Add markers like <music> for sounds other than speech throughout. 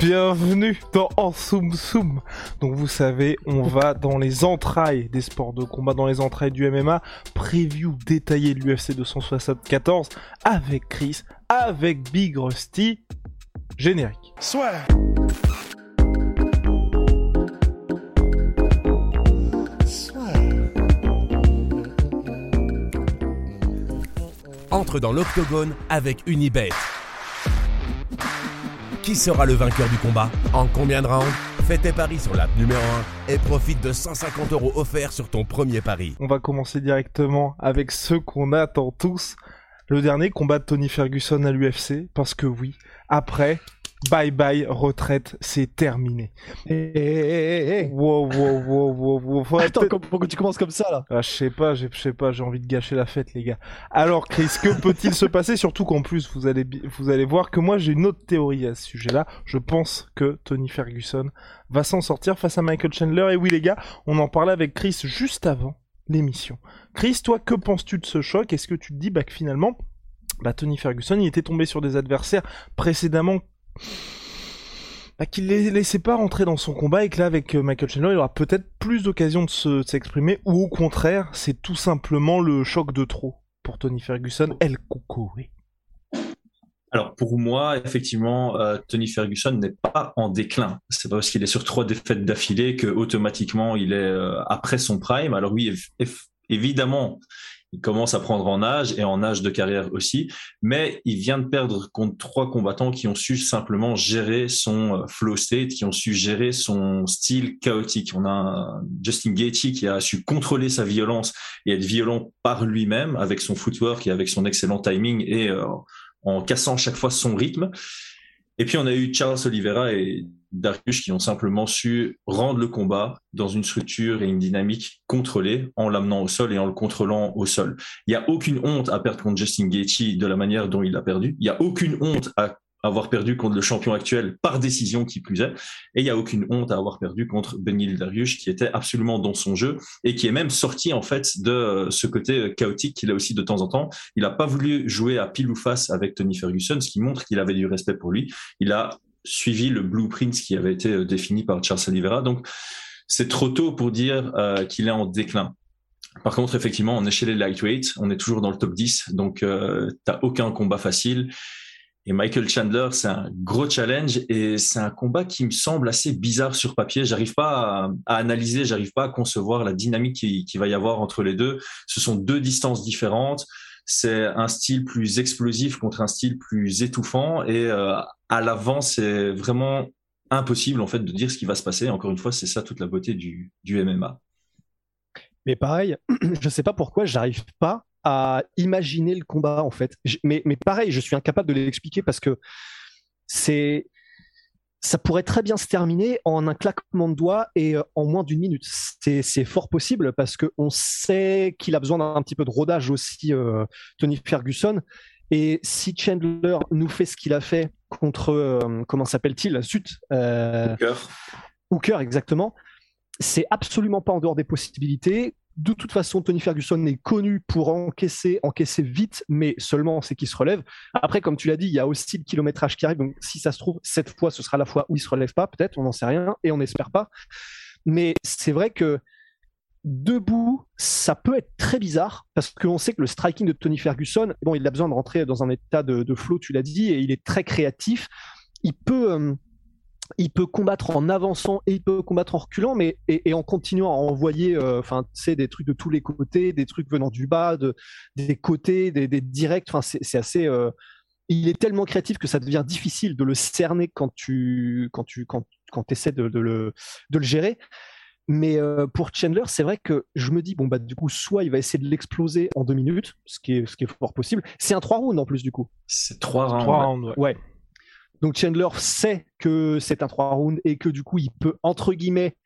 Bienvenue dans En Soum Soum. Donc vous savez, on <laughs> va dans les entrailles des sports de combat, dans les entrailles du MMA. Preview détaillée de l'UFC 274 avec Chris, avec Big Rusty. Générique. Soit. Entre dans l'octogone avec Unibet. Qui sera le vainqueur du combat En combien de rounds Fais tes paris sur l'app numéro 1 et profite de 150 euros offerts sur ton premier pari. On va commencer directement avec ceux qu'on attend tous. Le dernier combat de Tony Ferguson à l'UFC, parce que oui, après, bye bye, retraite, c'est terminé. Hé, hé, hé. Wow, wow, wow, wow, wow. Attends, pourquoi tu commences comme ça là? Ah, je sais pas, j'ai- je sais pas, j'ai envie de gâcher la fête, les gars. Alors, Chris, que peut-il se passer? Surtout qu'en plus, vous allez, vous allez voir que moi, j'ai une autre théorie à ce sujet-là. Je pense que Tony Ferguson va s'en sortir face à Michael Chandler. Et oui, les gars, on en parlait avec Chris juste avant l'émission. Chris, toi, que penses-tu de ce choc? Est-ce que tu te dis bah, que finalement, bah, Tony Ferguson, il était tombé sur des adversaires précédemment bah, qu'il les laissait pas rentrer dans son combat et que là avec euh, Michael Chandler il aura peut-être plus d'occasions de se- de s'exprimer ou au contraire c'est tout simplement le choc de trop pour Tony Ferguson El Coco oui. Alors pour moi, effectivement, euh, Tony Ferguson n'est pas en déclin. C'est pas parce qu'il est sur trois défaites d'affilée que automatiquement il est euh, après son prime. Alors oui, év- év- évidemment, il commence à prendre en âge et en âge de carrière aussi, mais il vient de perdre contre trois combattants qui ont su simplement gérer son euh, flow state, qui ont su gérer son style chaotique. On a Justin Gaethje qui a su contrôler sa violence et être violent par lui-même avec son footwork et avec son excellent timing et euh, en cassant chaque fois son rythme. Et puis on a eu Charles Oliveira et Darius qui ont simplement su rendre le combat dans une structure et une dynamique contrôlée en l'amenant au sol et en le contrôlant au sol. Il n'y a aucune honte à perdre contre Justin Gaethje de la manière dont il a perdu. Il n'y a aucune honte à avoir perdu contre le champion actuel par décision qui plus est. Et il n'y a aucune honte à avoir perdu contre Benil Darius qui était absolument dans son jeu et qui est même sorti en fait de euh, ce côté chaotique qu'il a aussi de temps en temps. Il n'a pas voulu jouer à pile ou face avec Tony Ferguson, ce qui montre qu'il avait du respect pour lui. Il a suivi le blueprint qui avait été euh, défini par Charles Oliveira. Donc, c'est trop tôt pour dire euh, qu'il est en déclin. Par contre, effectivement, chez les lightweights, on est toujours dans le top 10, donc euh, t'as aucun combat facile. Et Michael Chandler, c'est un gros challenge et c'est un combat qui me semble assez bizarre sur papier. J'arrive pas à, à analyser, j'arrive pas à concevoir la dynamique qui, qui va y avoir entre les deux. Ce sont deux distances différentes. C'est un style plus explosif contre un style plus étouffant et euh, à l'avant, c'est vraiment impossible en fait de dire ce qui va se passer. Encore une fois, c'est ça toute la beauté du, du MMA. Mais pareil, <clears throat> je sais pas pourquoi j'arrive pas à imaginer le combat en fait. Mais, mais pareil, je suis incapable de l'expliquer parce que c'est ça pourrait très bien se terminer en un claquement de doigts et euh, en moins d'une minute. C'est fort possible parce que on sait qu'il a besoin d'un petit peu de rodage aussi, euh, Tony Ferguson. Et si Chandler nous fait ce qu'il a fait contre, euh, comment s'appelle-t-il? Zut euh, Hooker, exactement. C'est absolument pas en dehors des possibilités. De toute façon, Tony Ferguson est connu pour encaisser, encaisser vite, mais seulement c'est qu'il se relève. Après, comme tu l'as dit, il y a aussi le kilométrage qui arrive. Donc, si ça se trouve, cette fois, ce sera la fois où il se relève pas, peut-être, on n'en sait rien, et on n'espère pas. Mais c'est vrai que debout, ça peut être très bizarre parce qu'on sait que le striking de Tony Ferguson, bon, il a besoin de rentrer dans un état de, de flow, tu l'as dit, et il est très créatif. Il peut, euh, il peut combattre en avançant et il peut combattre en reculant, mais et, en continuant à envoyer, euh, enfin, tu sais, des trucs de tous les côtés, des trucs venant du bas, de, des côtés, des, des directs. Enfin, c'est c'est assez. euh, il est tellement créatif que ça devient difficile de le cerner quand tu quand tu quand, quand essaies de le de le gérer. Mais euh, pour Chandler, c'est vrai que je me dis, bon, bah, du coup, soit il va essayer de l'exploser en deux minutes, ce qui est, ce qui est fort possible. C'est un 3 rounds en plus, du coup. C'est trois rounds. Ouais. Donc Chandler sait que c'est un 3 rounds et que du coup, il peut, entre guillemets,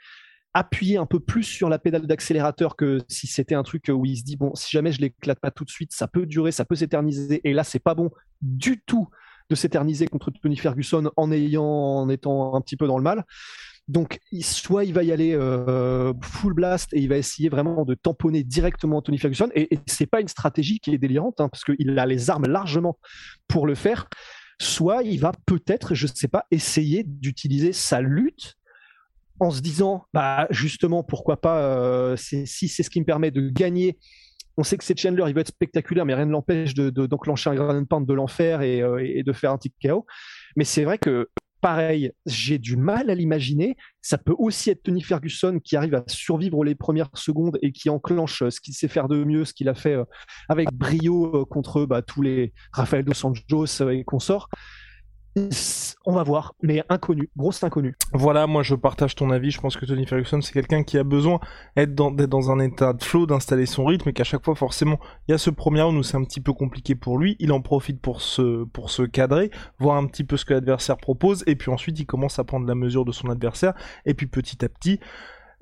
appuyer un peu plus sur la pédale d'accélérateur que si c'était un truc où il se dit, bon, si jamais je l'éclate pas tout de suite, ça peut durer, ça peut s'éterniser. Et là, c'est pas bon du tout de s'éterniser contre Tony Ferguson en ayant, en étant un petit peu dans le mal. Donc, soit il va y aller euh, full blast et il va essayer vraiment de tamponner directement Tony Ferguson. Et, et c'est pas une stratégie qui est délirante, hein, parce qu'il a les armes largement pour le faire. Soit il va peut-être, je sais pas, essayer d'utiliser sa lutte en se disant, bah justement, pourquoi pas, euh, si c'est ce qui me permet de gagner. On sait que c'est Chandler, il va être spectaculaire, mais rien ne l'empêche de, de- d'enclencher un Grand Pound de l'enfer et, euh, de faire un tic KO. Mais c'est vrai que pareil, j'ai du mal à l'imaginer. Ça peut aussi être Tony Ferguson qui arrive à survivre les premières secondes et qui enclenche euh, ce qu'il sait faire de mieux, ce qu'il a fait euh, avec brio euh, contre bah, tous les Rafael dos euh, et consorts. On va voir, mais inconnu, grosse inconnu. Voilà, moi je partage ton avis. Je pense que Tony Ferguson, c'est quelqu'un qui a besoin d'être dans, un état de flow, d'installer son rythme, et qu'à chaque fois, forcément, il y a ce premier round où c'est un petit peu compliqué pour lui. Il en profite pour se cadrer, voir un petit peu ce que l'adversaire propose, et puis ensuite, il commence à prendre la mesure de son adversaire, et puis petit à petit,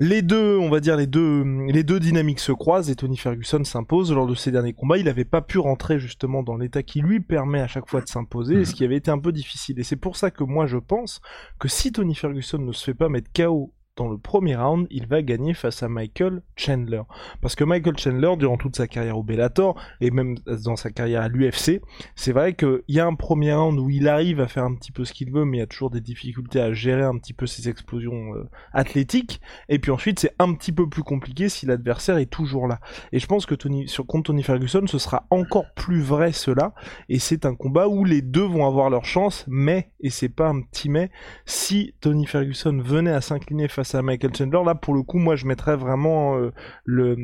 les deux, on va dire, les deux, les deux dynamiques se croisent et Tony Ferguson s'impose lors de ses derniers combats. Il n'avait pas pu rentrer justement dans l'état qui lui permet à chaque fois de s'imposer, et ce qui avait été un peu difficile. Et c'est pour ça que moi je pense que si Tony Ferguson ne se fait pas mettre KO dans le premier round, il va gagner face à Michael Chandler. Parce que Michael Chandler, durant toute sa carrière au Bellator, et même dans sa carrière à l'UFC, c'est vrai qu'il y a un premier round où il arrive à faire un petit peu ce qu'il veut, mais il y a toujours des difficultés à gérer un petit peu ses explosions euh, athlétiques. Et puis ensuite, c'est un petit peu plus compliqué si l'adversaire est toujours là. Et je pense que sur, contre Tony Ferguson, ce sera encore plus vrai cela. Et c'est un combat où les deux vont avoir leur chance, mais, et c'est pas un petit mais, si Tony Ferguson venait à s'incliner face à Michael Chandler, là pour le coup, moi je mettrais vraiment euh, le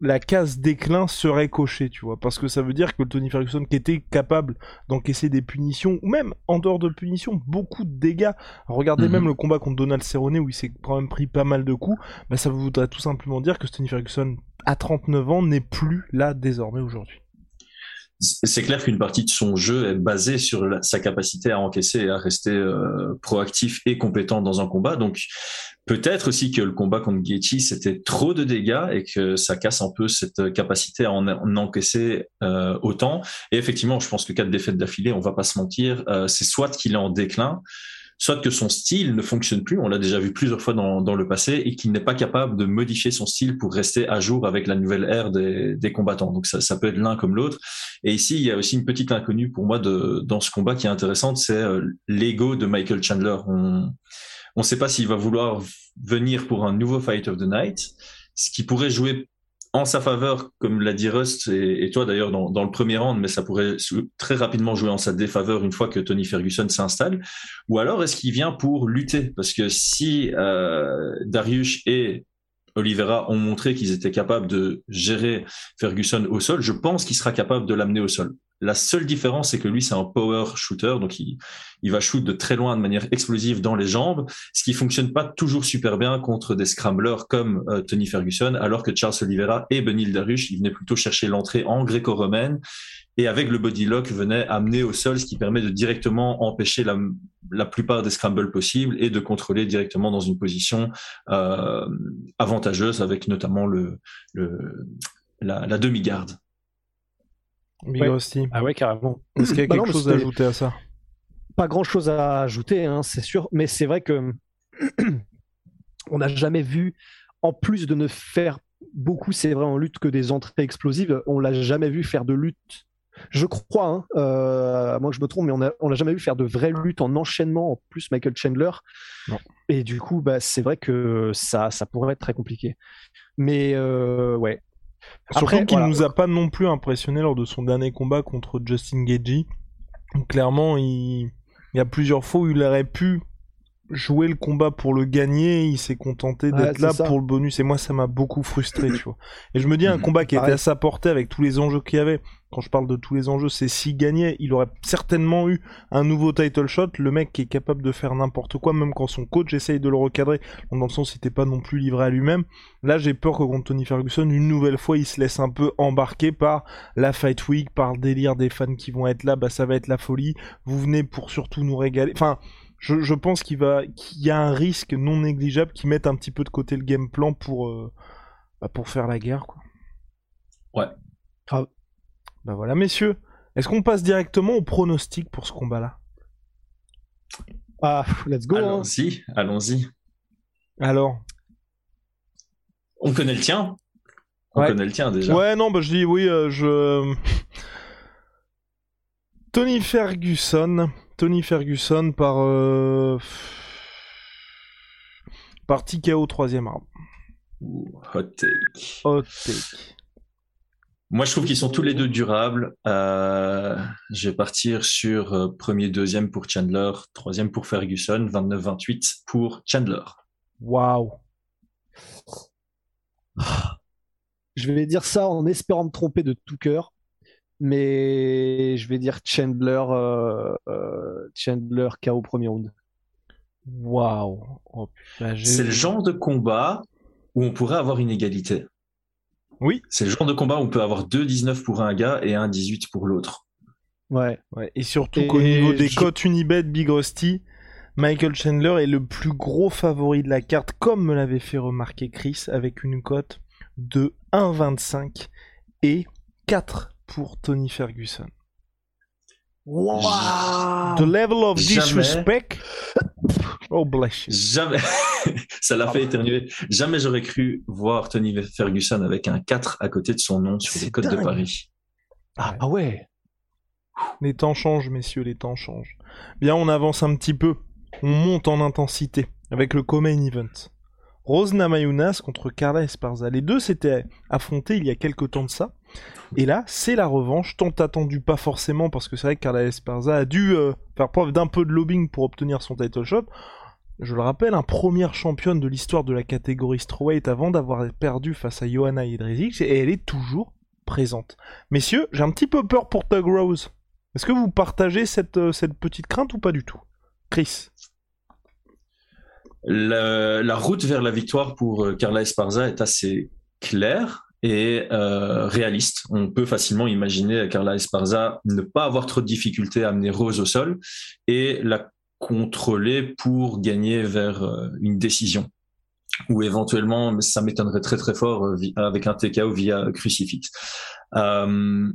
la case déclin serait cochée, tu vois, parce que ça veut dire que Tony Ferguson qui était capable d'encaisser des punitions ou même en dehors de punitions, beaucoup de dégâts. Regardez Mhm. même le combat contre Donald Cerrone où il s'est quand même pris pas mal de coups. Bah ça voudrait tout simplement dire que Tony Ferguson à 39 ans n'est plus là désormais aujourd'hui. C'est clair qu'une partie de son jeu est basée sur la- sa capacité à encaisser et à rester euh, proactif et compétent dans un combat. Donc peut-être aussi que le combat contre Gaethje c'était trop de dégâts et que ça casse un peu cette capacité à en, en encaisser euh, autant. Et effectivement, je pense que quatre défaites d'affilée, on va pas se mentir, euh, c'est soit qu'il est en déclin, soit que son style ne fonctionne plus, on l'a déjà vu plusieurs fois dans, dans le passé, et qu'il n'est pas capable de modifier son style pour rester à jour avec la nouvelle ère des, des combattants. Donc ça, ça peut être l'un comme l'autre. Et ici, il y a aussi une petite inconnue pour moi de, dans ce combat qui est intéressante, c'est euh, l'ego de Michael Chandler. Ne sait pas s'il va vouloir venir pour un nouveau Fight of the Night, ce qui pourrait jouer en sa faveur, comme l'a dit Rust et, toi d'ailleurs dans, dans, le premier round, mais ça pourrait très rapidement jouer en sa défaveur une fois que Tony Ferguson s'installe. Ou alors est-ce qu'il vient pour lutter? Parce que si euh, Darius et Oliveira ont montré qu'ils étaient capables de gérer Ferguson au sol, je pense qu'il sera capable de l'amener au sol. La seule différence, c'est que lui, c'est un power shooter, donc il, il va shoot de très loin de manière explosive dans les jambes, ce qui fonctionne pas toujours super bien contre des scramblers comme euh, Tony Ferguson, alors que Charles Oliveira et Benil Dariush, ils venaient plutôt chercher l'entrée en gréco-romaine et avec le body lock venait amener au sol, ce qui permet de directement empêcher la, la plupart des scrambles possibles et de contrôler directement dans une position euh, avantageuse avec notamment le, le la, la demi-garde. Big ouais. Ah ouais, carrément. Est-ce qu'il y a <clears throat> quelque bah non, chose à ajouter à ça? Pas grand chose à ajouter, hein, c'est sûr, mais c'est vrai que <clears throat> on n'a jamais vu, en plus de ne faire beaucoup, c'est vrai, en lutte que des entrées explosives, on l'a jamais vu faire de lutte. Je crois, hein, euh, moi je me trompe, mais on a, on l'a jamais vu faire de vraies luttes en enchaînement, en plus Michael Chandler. Non. Et du coup, bah, c'est vrai que ça, ça pourrait être très compliqué. Mais euh, ouais, Surtout qu'il voilà. nous a pas non plus impressionné lors de son dernier combat contre Justin Gagey. Clairement, il... il, y a plusieurs fois où il aurait pu joué le combat pour le gagner, il s'est contenté d'être là ça. pour le bonus. Et moi, ça m'a beaucoup frustré, tu vois. Et je me dis, un Mhm. combat qui était à sa portée avec tous les enjeux qu'il y avait. Quand je parle de tous les enjeux, c'est s'il gagnait, il aurait certainement eu un nouveau title shot. Le mec qui est capable de faire n'importe quoi, même quand son coach essaye de le recadrer. Dans le sens, il était pas non plus livré à lui-même. Là, j'ai peur que contre Tony Ferguson, une nouvelle fois, il se laisse un peu embarquer par la Fight Week, par le délire des fans qui vont être là. Bah, ça va être la folie. Vous venez pour surtout nous régaler. Enfin, je, je pense qu'il va, qu'il y a un risque non négligeable qui mette un petit peu de côté le game plan pour, euh, bah, pour faire la guerre, quoi. Ouais. Grave. Bah voilà, messieurs. Est-ce qu'on passe directement au pronostic pour ce combat-là? Ah, let's go. hein. Allons-y, allons-y. Alors? On connaît le tien. On Ouais. connaît le tien déjà. Ouais, non, bah je dis oui, euh, je. Tony Ferguson. Tony Ferguson par. Euh... Par TKO troisième arme. Ouh, Hot take. Hot take. Moi, je trouve qu'ils sont tous les deux durables. Euh, je vais partir sur euh, premier, deuxième pour Chandler, troisième pour Ferguson, 29-28 pour Chandler. Waouh. Je vais dire ça en espérant me tromper de tout cœur, mais je vais dire Chandler, euh, euh, Chandler KO premier round. Waouh. Oh, C'est le genre de combat où on pourrait avoir une égalité. Oui. C'est le genre de combat où on peut avoir 2-19 pour un gars et un 18 pour l'autre. Ouais. Ouais, et surtout qu'au niveau des je- cotes Unibet Big Rusty, Michael Chandler est le plus gros favori de la carte, comme me l'avait fait remarquer Chris, avec une cote de 1,25 et 4 pour Tony Ferguson. Wow. The level of Jamais. disrespect. Oh, bless you. Jamais, <laughs> ça l'a fait éternuer. Jamais j'aurais cru voir Tony Ferguson avec un 4 à côté de son nom sur les codes de. Paris. Ah, ah ouais. Les temps changent, messieurs, les temps changent. Bien, on avance un petit peu. On monte en intensité avec le co-main event. Rose Namajunas contre Carla Esparza. Les deux s'étaient affrontés il y a quelques temps de ça. Et là, c'est la revanche, tant attendue pas forcément, parce que c'est vrai que Carla Esparza a dû euh, faire preuve d'un peu de lobbying pour obtenir son title shot. Je le rappelle, un première championne de l'histoire de la catégorie strawweight avant d'avoir perdu face à Johanna Jedrzejczyk, et elle est toujours présente. Messieurs, j'ai un petit peu peur pour Tug Rose. Est-ce que vous partagez cette, euh, cette petite crainte ou pas du tout? Chris La, la route vers la victoire pour euh, Carla Esparza est assez claire et euh, réaliste. On peut facilement imaginer Carla Esparza ne pas avoir trop de difficultés à amener Rose au sol et la contrôler pour gagner vers euh, une décision. Ou éventuellement, ça m'étonnerait très très fort euh, avec un TKO via crucifix. Euh,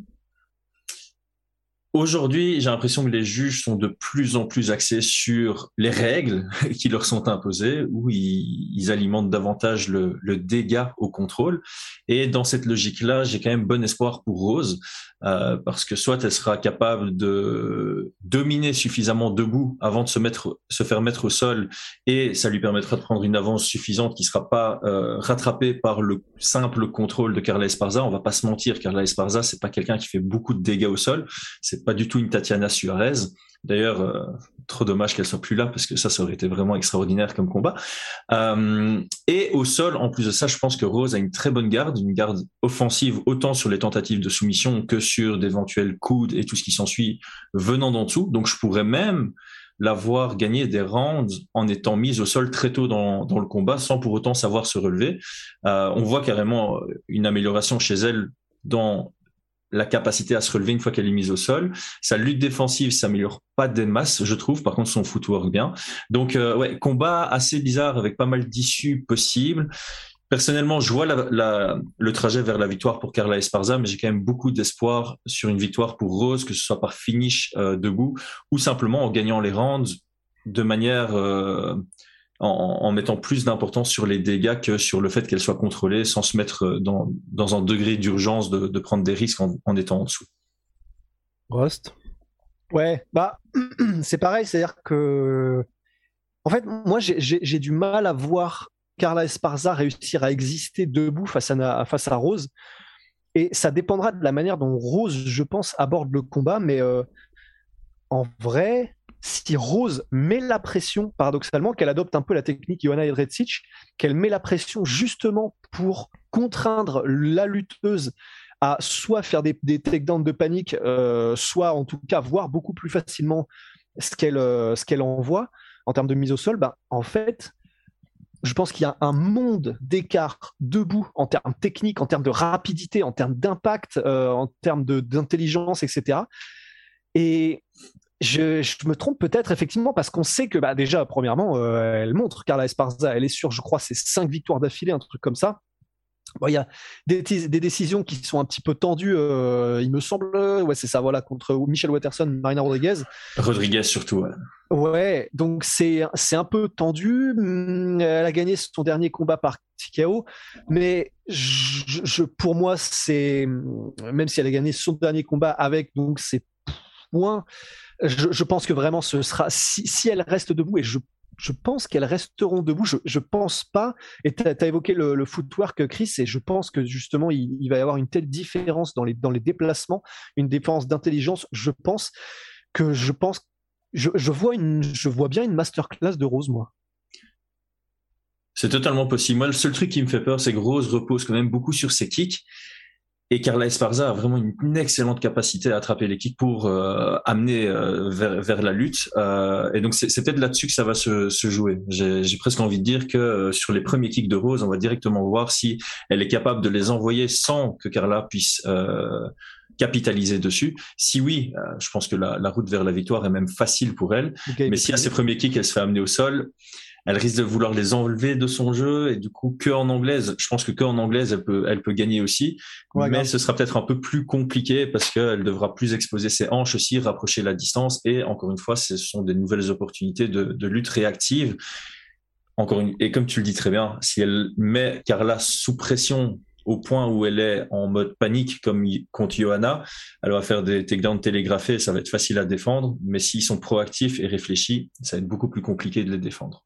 Aujourd'hui, j'ai l'impression que les juges sont de plus en plus axés sur les règles <laughs> qui leur sont imposées, où ils, alimentent davantage le, dégât au contrôle. Et dans cette logique-là, j'ai quand même bon espoir pour Rose, euh, parce que soit elle sera capable de dominer suffisamment debout avant de se mettre, se faire mettre au sol, et ça lui permettra de prendre une avance suffisante qui sera pas euh, rattrapée par le simple contrôle de Carla Esparza. On va pas se mentir, Carla Esparza, c'est pas quelqu'un qui fait beaucoup de dégâts au sol. Pas du tout une Tatiana Suarez. D'ailleurs, euh, trop dommage qu'elle soit plus là parce que ça, ça aurait été vraiment extraordinaire comme combat. Euh, et au sol, en plus de ça, je pense que Rose a une très bonne garde, une garde offensive autant sur les tentatives de soumission que sur d'éventuels coudes et tout ce qui s'ensuit venant d'en dessous. Donc, je pourrais même la voir gagner des rounds en étant mise au sol très tôt dans, dans le combat sans pour autant savoir se relever. Euh, on voit carrément une amélioration chez elle dans la capacité à se relever une fois qu'elle est mise au sol. Sa lutte défensive s'améliore pas des masses, je trouve. Par contre, son footwork bien. Donc, euh, ouais, combat assez bizarre avec pas mal d'issues possibles. Personnellement, je vois la, la, le trajet vers la victoire pour Carla Esparza, mais j'ai quand même beaucoup d'espoir sur une victoire pour Rose, que ce soit par finish euh, debout ou simplement en gagnant les rounds de manière euh, en, en, mettant plus d'importance sur les dégâts que sur le fait qu'elle soit contrôlée sans se mettre dans, dans un degré d'urgence de, de, prendre des risques en, en étant en dessous. Rust? Ouais, bah <clears throat> c'est pareil, c'est-à-dire que en fait, moi j'ai du mal à voir Carla Esparza réussir à exister debout face à, face à Rose. Et ça dépendra de la manière dont Rose, je pense, aborde le combat. Mais euh, en vrai, si Rose met la pression, paradoxalement, qu'elle adopte un peu la technique Johanna Jedrzejczyk, qu'elle met la pression justement pour contraindre la lutteuse à soit faire des, des takedowns de panique, euh, soit en tout cas voir beaucoup plus facilement ce qu'elle euh, ce qu'elle envoie en termes de mise au sol, ben, en fait, je pense qu'il y a un monde d'écart debout en termes techniques, en termes de rapidité, en termes d'impact, euh, en termes d'intelligence, etc. Et je, je me trompe peut-être effectivement parce qu'on sait que bah, déjà, premièrement, euh, elle montre Carla Esparza, elle est sur, je crois, c'est cinq victoires d'affilée, un truc comme ça. Bon, il y a des, des, décisions qui sont un petit peu tendues, euh, il me semble. Ouais, c'est ça, voilà, contre Michel Watterson, Marina Rodriguez. Rodriguez surtout. Ouais, ouais donc c'est un peu tendu. Hum, elle a gagné son dernier combat par TKO, mais je, je pour moi, c'est même si elle a gagné son dernier combat avec donc c'est points. Je, pense que vraiment ce sera si, si elle reste debout et je je pense qu'elles resteront debout. Je, je pense pas. Et tu as, évoqué le, le, footwork, Chris, et je pense que justement, il, il, va y avoir une telle différence dans les, dans les déplacements, une différence d'intelligence. Je pense que je pense, je, je, vois une, je vois bien une masterclass de Rose, moi. C'est totalement possible. Moi, le seul truc qui me fait peur, c'est que Rose repose quand même beaucoup sur ses kicks. Et Carla Esparza a vraiment une, excellente capacité à attraper les kicks pour euh, amener euh, vers, vers, la lutte. Euh, et donc c'est peut-être là-dessus que ça va se, se jouer. J'ai presque envie de dire que euh, sur les premiers kicks de Rose, on va directement voir si elle est capable de les envoyer sans que Carla puisse euh, capitaliser dessus. Si oui, je pense que la, la, route vers la victoire est même facile pour elle. Okay, Mais si à ses premiers kicks, elle se fait amener au sol, elle risque de vouloir les enlever de son jeu et du coup que en anglaise, je pense que que en anglaise elle peut elle peut gagner aussi, ouais, mais ce sera peut-être un peu plus compliqué parce qu'elle devra plus exposer ses hanches aussi, rapprocher la distance. Et encore une fois ce sont des nouvelles opportunités de, de lutte réactive. Encore une et comme tu le dis très bien, si elle met Carla sous pression au point où elle est en mode panique comme contre Johanna, elle va faire des takedowns télégraphés, ça va être facile à défendre, mais s'ils sont proactifs et réfléchis, ça va être beaucoup plus compliqué de les défendre.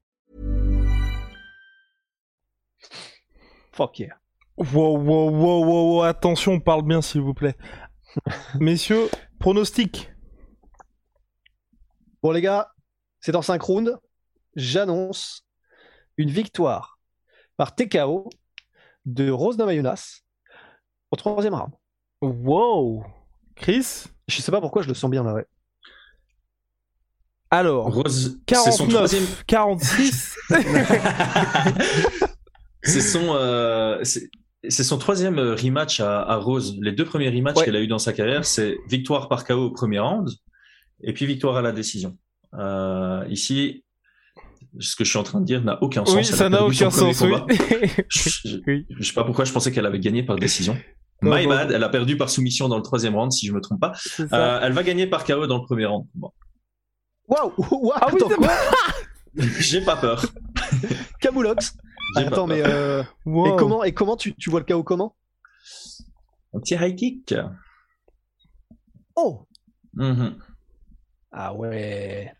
Fuck yeah. Wow, wow, wow, wow, attention, parle bien s'il vous plaît. <laughs> Messieurs, pronostic. Bon les gars, c'est en 5 rounds. J'annonce une victoire par TKO de Rose Namajunas au troisième round. Wow Chris? Je sais pas pourquoi je le sens bien là, ouais. Alors, Rose, 49, 46. <laughs> <laughs> c'est son, euh, c'est son troisième rematch à, à, Rose. Les deux premiers rematchs ouais. qu'elle a eu dans sa carrière, c'est victoire par KO au premier round et puis victoire à la décision. Euh, ici, ce que je suis en train de dire n'a aucun sens. Oui, ça n'a aucun sens. Oui. je, oui. je sais pas pourquoi je pensais qu'elle avait gagné par décision. My bad, elle a perdu par soumission dans le troisième round, si je me trompe pas. Euh, elle va gagner par KO dans le premier round. Bon. Waouh, wow, ah oui, quoi J'ai pas peur. Camoulox. Attends, mais euh... wow. et comment et comment tu, tu vois le KO comment? Un petit high kick. Oh. Mm -hmm. Ah ouais.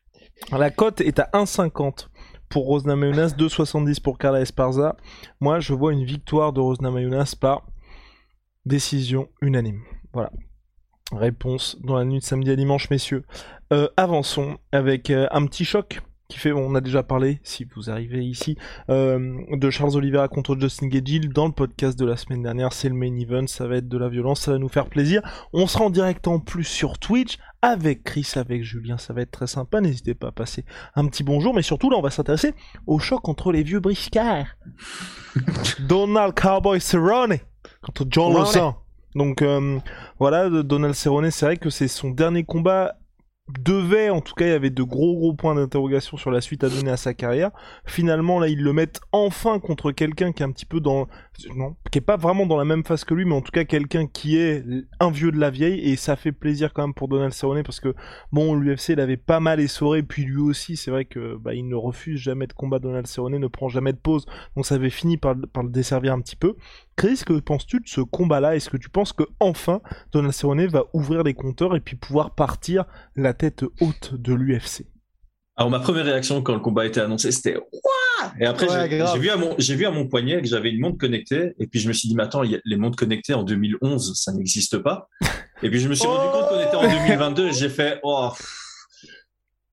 La cote est à 1,50 pour Rosna Mayunas, 2,70 pour Carla Esparza. Moi, je vois une victoire de Rosna Mayunas par décision unanime. Voilà. Réponse dans la nuit de samedi à dimanche, messieurs. Euh, avançons avec euh, un petit choc qui fait, on a déjà parlé, si vous arrivez ici, euh, de Charles Oliveira contre Justin Gagil dans le podcast de la semaine dernière. C'est le main event, ça va être de la violence, ça va nous faire plaisir. On sera en direct en plus sur Twitch avec Chris, avec Julien, ça va être très sympa. N'hésitez pas à passer un petit bonjour, mais surtout là, on va s'intéresser au choc entre les vieux briscards. <laughs> Donald Cowboy Cerrone contre John Lawson. Donc euh, voilà, Donald Cerrone, c'est vrai que c'est son dernier combat devait, en tout cas, il y avait de gros gros points d'interrogation sur la suite à donner à sa carrière. Finalement, là, ils le mettent enfin contre quelqu'un qui est un petit peu dans, non, qui est pas vraiment dans la même phase que lui, mais en tout cas quelqu'un qui est un vieux de la vieille, et ça fait plaisir quand même pour Donald Cerrone parce que bon, l'UFC l'avait pas mal essoré, puis lui aussi, c'est vrai que bah, il ne refuse jamais de combat Donald Cerrone, ne prend jamais de pause, donc ça avait fini par, par le desservir un petit peu. Chris, que penses-tu de ce combat-là? Est-ce que tu penses que enfin Donald Cerrone va ouvrir les compteurs et puis pouvoir partir la tête haute de l'UFC alors ma première réaction quand le combat a été annoncé, c'était Wouah Et après j'ai vu à mon j'ai vu à mon poignet que j'avais une montre connectée et puis je me suis dit mais attends les montres connectées en 2011 ça n'existe pas. Et puis je me suis <laughs> rendu compte qu'on était en 2022 et j'ai fait oh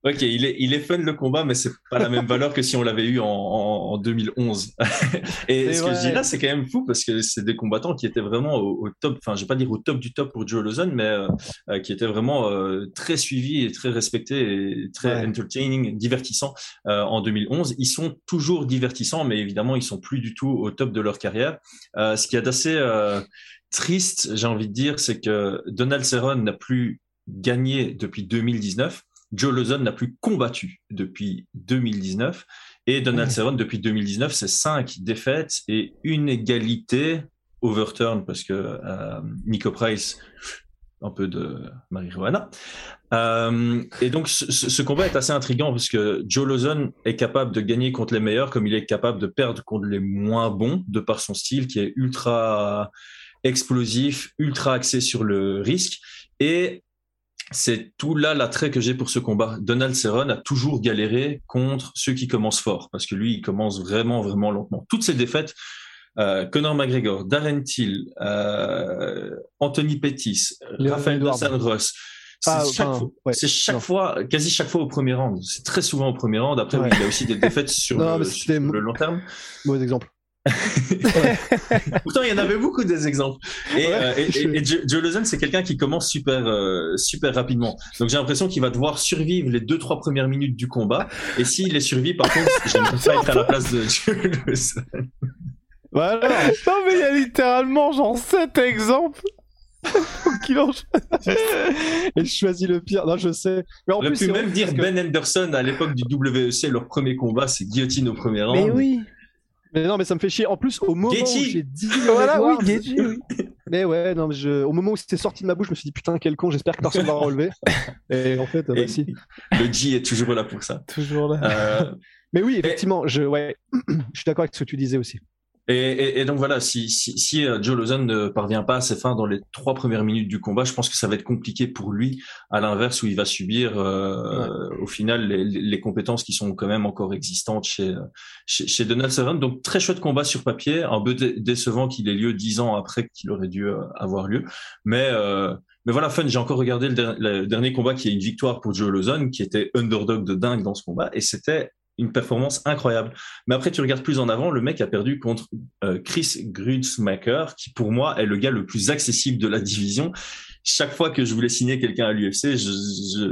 Ok, il est, il est fun le combat, mais c'est pas la même valeur que si on l'avait eu en, en, 2011. <laughs> et ce que je dis là, c'est quand même fou parce que c'est des combattants qui étaient vraiment au, top, enfin, je vais pas dire au top du top pour Joe Lozon, mais euh, euh, qui étaient vraiment euh, très suivis et très respectés et très entertaining, divertissants en 2011. Ils sont toujours divertissants, mais évidemment, ils sont plus du tout au top de leur carrière. ce qui est assez triste, j'ai envie de dire, c'est que Donald Cerrone n'a plus gagné depuis 2019 Joe Lozon n'a plus combattu depuis 2019 et Donald Cerrone depuis 2019 c'est cinq défaites et une égalité overturn parce que euh, Nico Price un peu de marijuana. Euh, et donc ce, combat est assez intriguant parce que Joe Lozon est capable de gagner contre les meilleurs comme il est capable de perdre contre les moins bons de par son style qui est ultra explosif, ultra axé sur le risque. Et c'est tout là l'attrait que j'ai pour ce combat. Donald Cerrone a toujours galéré contre ceux qui commencent fort, parce que lui, il commence vraiment, vraiment lentement. Toutes ces défaites, euh, Conor McGregor, Darren Till, euh, Anthony Pettis, Rafael dos Ross, c'est chaque, fois, quasi chaque fois au premier round. C'est très souvent au premier round. Après, il y a aussi des défaites sur, <laughs> le, long terme. Mauvais exemple. <laughs> Pourtant, il y en avait beaucoup des exemples. Et, euh, Joe Lozon, c'est quelqu'un qui commence super, euh, super rapidement. Donc, j'ai l'impression qu'il va devoir survivre les deux, trois premières minutes du combat. Et s'il les survit, par contre, <laughs> j'aimerais pas être à la place de Joe Lozon. Voilà. Non, mais il y a littéralement genre 7 exemples. <laughs> qu'il en Et je choisis le pire. Non, je sais. Mais en On plus, pu même dire Ben Anderson à l'époque du WEC, leur premier combat, c'est guillotine au premier rang. Mais oui. Mais non, mais ça me fait chier. En plus, au moment où j'ai dit. <laughs> Voilà, oui, Getty, oui. <laughs> Mais ouais, non, mais je... au moment où c'était sorti de ma bouche, je me suis dit putain, quel con, j'espère que personne va relever. <laughs> Et en fait, bah, si. Le G est toujours là pour ça. Toujours là. Euh, mais oui, effectivement, je, ouais, <clears throat> je suis d'accord avec ce que tu disais aussi. Et, et, donc voilà, si, si, si, euh, Joe Lozon ne parvient pas à ses fins dans les trois premières minutes du combat, je pense que ça va être compliqué pour lui. À l'inverse, où il va subir euh, au final les, les, compétences qui sont quand même encore existantes chez chez, chez Donald Cerrone. Donc très chouette combat sur papier, un peu décevant qu'il ait lieu dix ans après qu'il aurait dû euh, avoir lieu, mais euh, mais voilà, fun, j'ai encore regardé le, le, dernier combat qui est une victoire pour Joe Lozon, qui était underdog de dingue dans ce combat, et c'était une performance incroyable. Mais après, tu regardes plus en avant, le mec a perdu contre euh, Chris Grutzmacher, qui pour moi est le gars le plus accessible de la division. Chaque fois que je voulais signer quelqu'un à l'UFC,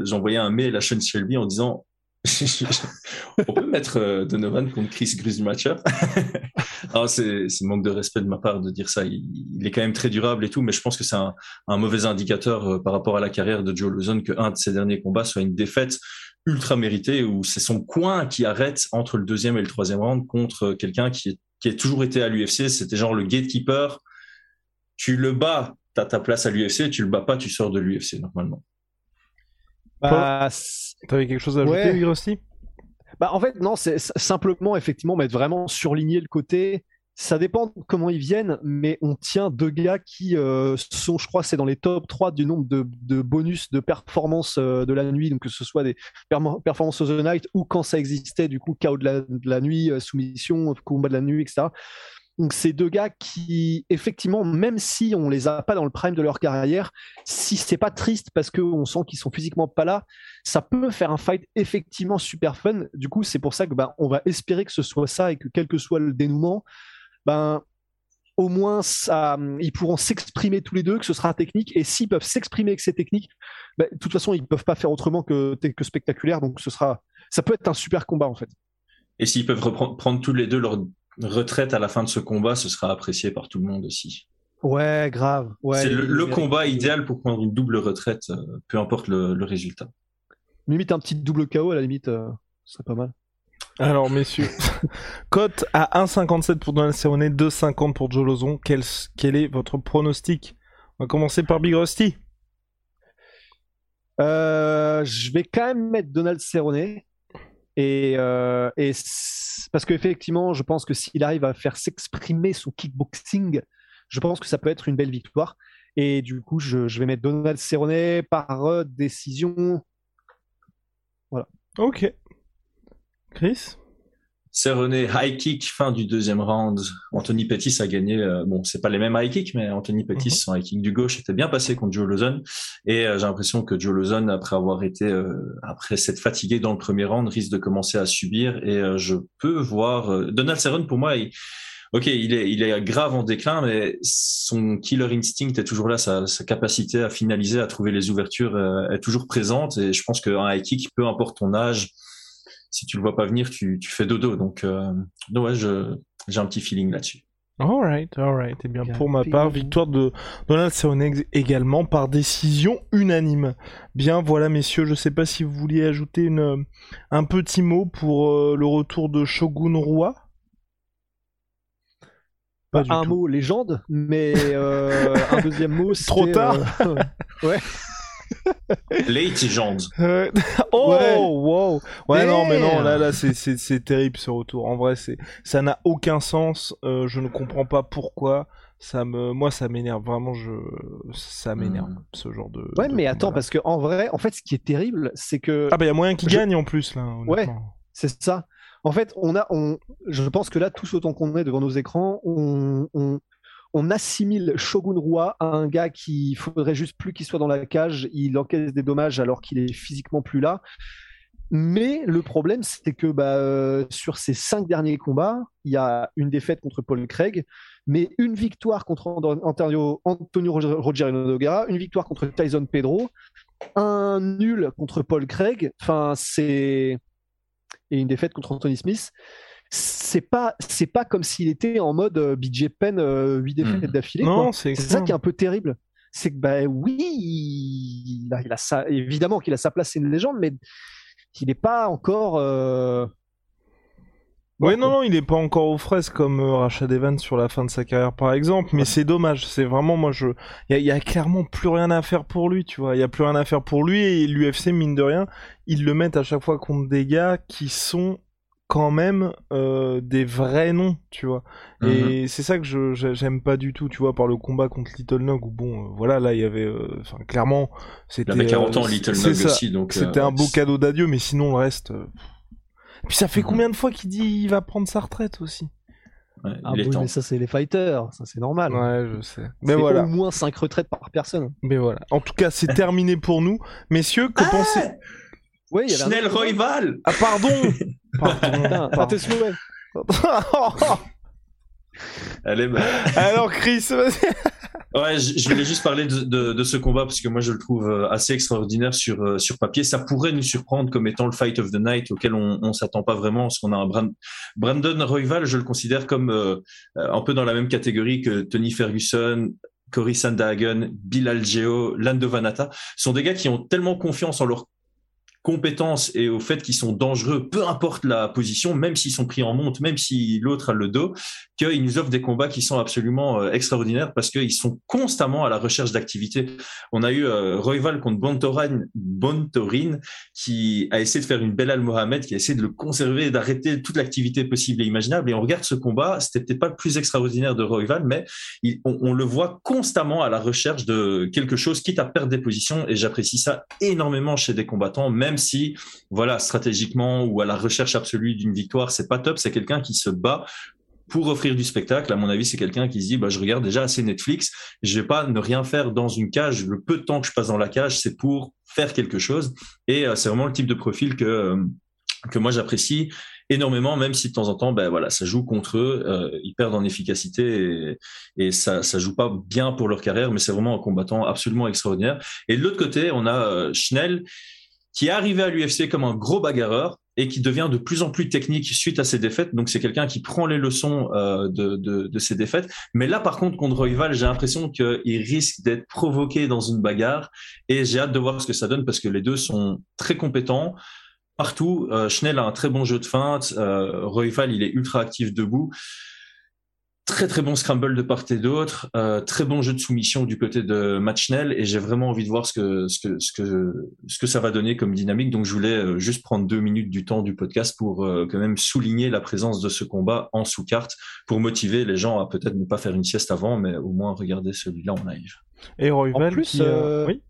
j'envoyais un mail à Sean Shelby en disant <laughs> on peut mettre euh, Donovan contre Chris Grutzmacher? <laughs> c'est manque de respect de ma part de dire ça. Il, est quand même très durable et tout, mais je pense que c'est un, mauvais indicateur euh, par rapport à la carrière de Joe Lozon que un de ses derniers combats soit une défaite ultra mérité où c'est son coin qui arrête entre le deuxième et le troisième round contre quelqu'un qui, qui a toujours été à l'UFC. C'était genre le gatekeeper. Tu le bats, tu as ta place à l'UFC. Tu le bats pas, tu sors de l'UFC normalement. Bah, T'avais quelque chose à ajouter, ouais. bah, En fait, non, c'est simplement, effectivement, mettre vraiment surligner le côté ça dépend comment ils viennent, mais on tient deux gars qui euh, sont, je crois, c'est dans les top 3 du nombre de, bonus de performances euh, de la nuit, donc que ce soit des performances of the night ou quand ça existait, du coup, chaos de la, nuit, euh, soumission, combat de la nuit, etc. Donc c'est deux gars qui, effectivement, même si on les a pas dans le prime de leur carrière, si c'est pas triste parce qu'on sent qu'ils sont physiquement pas là, ça peut faire un fight effectivement super fun. Du coup, c'est pour ça que ben, on va espérer que ce soit ça et que quel que soit le dénouement, ben, au moins ça, ils pourront s'exprimer tous les deux, que ce sera technique. Et s'ils peuvent s'exprimer avec ces techniques, ben, de toute façon, ils ne peuvent pas faire autrement que, que spectaculaire. Donc ce sera, ça peut être un super combat en fait. Et s'ils peuvent reprendre, prendre tous les deux leur retraite à la fin de ce combat, ce sera apprécié par tout le monde aussi. Ouais, grave. Ouais, c'est le, combat idéal pour prendre une double retraite, euh, peu importe le résultat. Limite un petit double KO à la limite, euh, ce serait pas mal. Alors, messieurs, <laughs> cote à 1,57 pour Donald Cerrone, 2,50 pour Joe Lozon. Quel, quel est votre pronostic? On va commencer par Big Rusty. Euh, je vais quand même mettre Donald Cerrone. Et, euh, et parce qu'effectivement, je pense que s'il arrive à faire s'exprimer son kickboxing, je pense que ça peut être une belle victoire. Et du coup, je, je vais mettre Donald Cerrone par euh, décision. Ok. Chris? Cerrone, high kick, fin du deuxième round. Anthony Pettis a gagné. euh, bon, c'est pas les mêmes high kicks, mais Anthony Pettis, Mhm. son high kick du gauche, était bien passé contre Joe Lozon. Et euh, j'ai l'impression que Joe Lozon, après avoir été, euh, après s'être fatigué dans le premier round, risque de commencer à subir. Et euh, je peux voir Donald Cerrone pour moi. Il, ok, il est, il est grave en déclin, mais son killer instinct est toujours là. Sa, sa capacité à finaliser, à trouver les ouvertures est toujours présente. Et je pense qu'un high kick, peu importe ton âge, si tu le vois pas venir, tu, tu fais dodo. Donc, euh, donc ouais, je, j'ai un petit feeling là-dessus. Alright, alright. Et bien, Bien pour ma part, victoire de Donald Cerrone également par décision unanime. Bien, voilà, messieurs, je sais pas si vous vouliez ajouter une, un petit mot pour euh, le retour de Shogun Rua. Pas du un tout. mot légende, mais euh, un deuxième mot. <laughs> Trop tard. euh, <laughs> Late Legends. Euh, oh, Ouais. wow. Ouais, non, mais non, là, là, c'est, terrible ce retour. En vrai, c'est, ça n'a aucun sens. Euh, je ne comprends pas pourquoi. Ça me, moi, ça m'énerve vraiment. Je, ça m'énerve Mm. ce genre de. Ouais, de mais attends, parce que en vrai, en fait, ce qui est terrible, c'est que Ah bah, il y a moyen qu'il Je- gagne en plus là. honnêtement. c'est ça. En fait, on a, on, je pense que là, tous autant qu'on est devant nos écrans, on, on, on assimile Shogun Rua à un gars qui faudrait juste plus qu'il soit dans la cage, il encaisse des dommages alors qu'il est physiquement plus là. Mais le problème, c'est que bah, euh, sur ces cinq derniers combats, il y a une défaite contre Paul Craig, mais une victoire contre Antonio, Antonio Roger Roger Nogueira, une victoire contre Tyson Pedro, un nul contre Paul Craig. Enfin, c'est et une défaite contre Anthony Smith. C'est pas, c'est pas comme s'il était en mode euh, BJ Penn, euh, 8 défaites Mhm. d'affilée. Non, c'est ça qui est un peu terrible. C'est que, bah oui, il a, il a sa- évidemment qu'il a sa place, c'est une légende, mais il n'est pas encore. euh, bon, non, non, il est pas encore aux fraises comme euh, Rashad Evans sur la fin de sa carrière, par exemple. Mais c'est dommage. C'est vraiment, moi, je, il y, y a clairement plus rien à faire pour lui, tu vois. Il y a plus rien à faire pour lui et l'UFC, mine de rien, ils le mettent à chaque fois contre des gars qui sont quand même euh, des vrais noms, tu vois. Mhm. Et c'est ça que je j'ai- j'aime pas du tout, tu vois, par le combat contre Little Nog où bon, euh, voilà, là il y avait, euh, enfin clairement, c'était. Il avait 40 euh, ans, Little c'est Nog ça. aussi. Donc, C'était euh, un beau cadeau d'adieu, mais sinon le reste. euh, Puis ça fait Mhm. combien de fois qu'il dit il va prendre sa retraite aussi? Ouais, Ah il est oui, temps. mais ça, c'est les fighters, ça, c'est normal. Ouais, je sais. Mais C'est voilà, au moins 5 retraites par personne. mais voilà. En tout cas, c'est <laughs> terminé pour nous, messieurs. Que pensez Ouais, il y avait Schnell Royval Ah pardon, <laughs> pardon. Putain, <laughs> pardon. t'es souhait. <laughs> Elle est belle. Alors Chris, vas-y. Ouais, je, je voulais juste parler de, de, de ce combat parce que moi je le trouve euh, assez extraordinaire sur, euh, sur papier. Ça pourrait nous surprendre comme étant le fight of the night auquel on, on s'attend pas vraiment parce qu'on a un Brand- Brandon Royval, je le considère comme euh, euh, un peu dans la même catégorie que Tony Ferguson, Cory Sandhagen, Bill Algeo, Lando Vanata. Ce sont des gars qui ont tellement confiance en leur compétences et au fait qu'ils sont dangereux, peu importe la position, même s'ils sont pris en monte, même si l'autre a le dos, qu'ils nous offrent des combats qui sont absolument euh, extraordinaires parce qu'ils sont constamment à la recherche d'activité. On a eu euh, Royval contre Bontorin, Bontorin qui a essayé de faire une belle Al Mohamed, qui a essayé de le conserver, d'arrêter toute l'activité possible et imaginable. Et on regarde ce combat, c'était peut-être pas le plus extraordinaire de Royval, mais on le voit constamment à la recherche de quelque chose, quitte à perdre des positions. Et j'apprécie ça énormément chez des combattants, même si, voilà, stratégiquement ou à la recherche absolue d'une victoire, c'est pas top. C'est quelqu'un qui se bat pour offrir du spectacle. À mon avis, c'est quelqu'un qui se dit, bah, je regarde déjà assez Netflix. Je vais pas ne rien faire dans une cage. Le peu de temps que je passe dans la cage, c'est pour faire quelque chose. Et euh, c'est vraiment le type de profil que, euh, que moi j'apprécie énormément, même si de temps en temps, ben voilà, ça joue contre eux, euh, ils perdent en efficacité et, et ça, ça joue pas bien pour leur carrière, mais c'est vraiment un combattant absolument extraordinaire. Et de l'autre côté, on a Schnell qui est arrivé à l'UFC comme un gros bagarreur, et qui devient de plus en plus technique suite à ses défaites. Donc c'est quelqu'un qui prend les leçons euh, de, ses défaites. Mais là, par contre, contre Royval, j'ai l'impression qu'il risque d'être provoqué dans une bagarre et j'ai hâte de voir ce que ça donne parce que les deux sont très compétents partout. Euh, Schnell a un très bon jeu de feinte. Euh, Royval, il est ultra actif debout. Très très bon scramble de part et d'autre, euh, très bon jeu de soumission du côté de Matchnell et j'ai vraiment envie de voir ce que ce que ce que ce que ça va donner comme dynamique. Donc je voulais euh, juste prendre deux minutes du temps du podcast pour euh, quand même souligner la présence de ce combat en sous-carte pour motiver les gens à peut-être ne pas faire une sieste avant, mais au moins regarder celui-là en live. Et Royval, En plus, qui, euh, oui.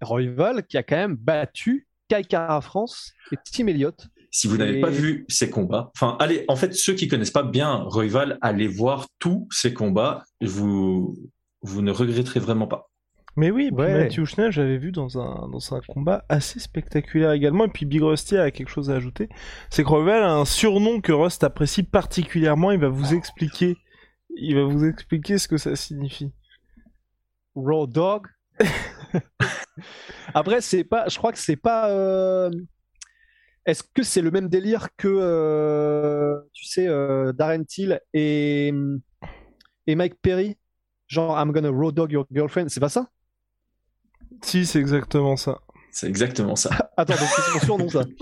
Royval qui a quand même battu Kaikara France et Tim Elliott. Si vous n'avez pas vu ces combats, enfin, allez, en fait, ceux qui connaissent pas bien Royval, allez voir tous ces combats. Vous, vous ne regretterez vraiment pas. Mais oui, Ouais. Schnell, j'avais vu dans un, dans un combat assez spectaculaire également. Et puis Big Rusty a quelque chose à ajouter. C'est que Royval a un surnom que Rust apprécie particulièrement. Il va vous expliquer. Il va vous expliquer ce que ça signifie. Raw Dog. <laughs> Après, c'est pas. Je crois que c'est pas. euh, Est-ce que c'est le même délire que euh, tu sais euh, Darren Till et et Mike Perry, genre I'm gonna raw dog your girlfriend, c'est pas ça? Si, c'est exactement ça. C'est exactement ça. <laughs> Attends, donc c'est son surnom ça. <laughs>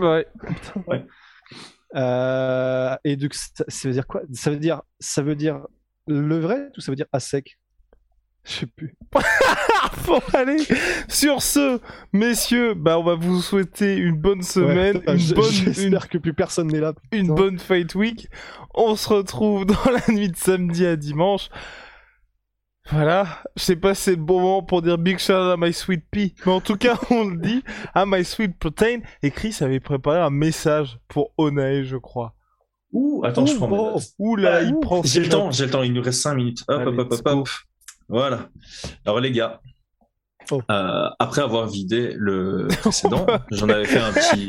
Ouais. Euh, et donc ça, ça veut dire quoi? Ça veut dire ça veut dire le vrai ou ça veut dire à sec? Je sais plus. <laughs> Bon, allez, sur ce, messieurs, bah, on va vous souhaiter une bonne semaine, Ouais, <laughs> une bonne, J'espère que plus personne n'est là. une, une putain. bonne Fight Week. On se retrouve <laughs> dans la nuit de samedi à dimanche. Voilà, je sais pas si c'est le bon moment pour dire Big shout out à My Sweet Pea, mais en tout cas, on le dit à My Sweet Protein. Et Chris avait préparé un message pour Onae, je crois. Ouh, attends, je Ouh, prends mes oh. notes. Ouh là, Ah, il ouh, prend J'ai le temps, j'ai le temps, il nous reste 5 minutes. Hop, Allez, hop, hop, hop, hop. Voilà. Alors les gars, Oh. euh, après avoir vidé le <laughs> précédent, j'en avais fait un petit,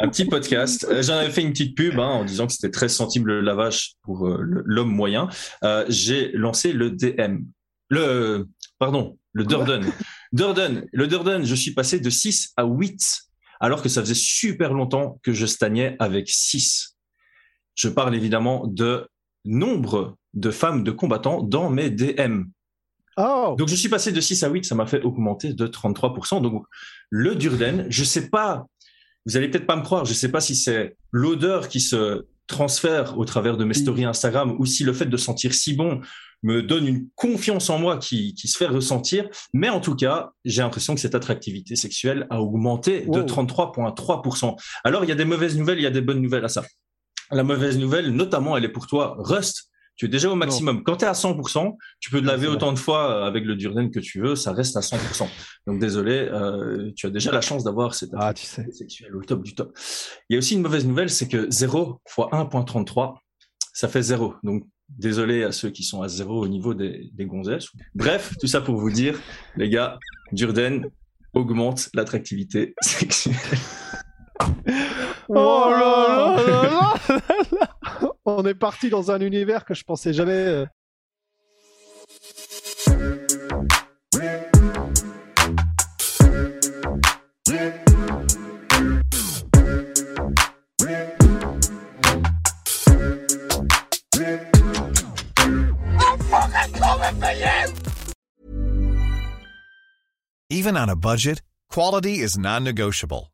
un petit podcast. Euh, J'en avais fait une petite pub hein, en disant que c'était 13 centimes le lavage pour euh, l'homme moyen. Euh, J'ai lancé le DM. Le, pardon, le Durden. Durden, le Durden, je suis passé de 6 à 8, alors que ça faisait super longtemps que je stagnais avec 6. Je parle évidemment de nombre de femmes de combattants dans mes DM. Oh Donc je suis passé de 6 à 8, ça m'a fait augmenter de 33%. Donc le Durden, je sais pas, vous allez peut-être pas me croire, je sais pas si c'est l'odeur qui se transfère au travers de mes Oui. stories Instagram ou si le fait de sentir si bon me donne une confiance en moi qui, qui se fait ressentir. Mais en tout cas, j'ai l'impression que cette attractivité sexuelle a augmenté de Wow. 33,3%. Alors il y a des mauvaises nouvelles, il y a des bonnes nouvelles à ça. La mauvaise nouvelle, notamment, elle est pour toi, Rust. Tu es déjà au maximum. Quand tu es à 100%, tu peux te laver autant de fois euh, avec le Durden que tu veux, ça reste à 100%. Donc désolé, euh, tu as déjà la chance d'avoir cette Ah, tu sais. activité sexuelle au top du top. Il y a aussi une mauvaise nouvelle, c'est que 0 fois 1.33, ça fait 0. Donc désolé à ceux qui sont à 0 au niveau des, des gonzesses. Bref, tout ça pour vous dire, les gars, Durden augmente l'attractivité sexuelle. Oh là là là là On est parti dans un univers que je pensais jamais. euh, Even on a budget, quality is non-negotiable.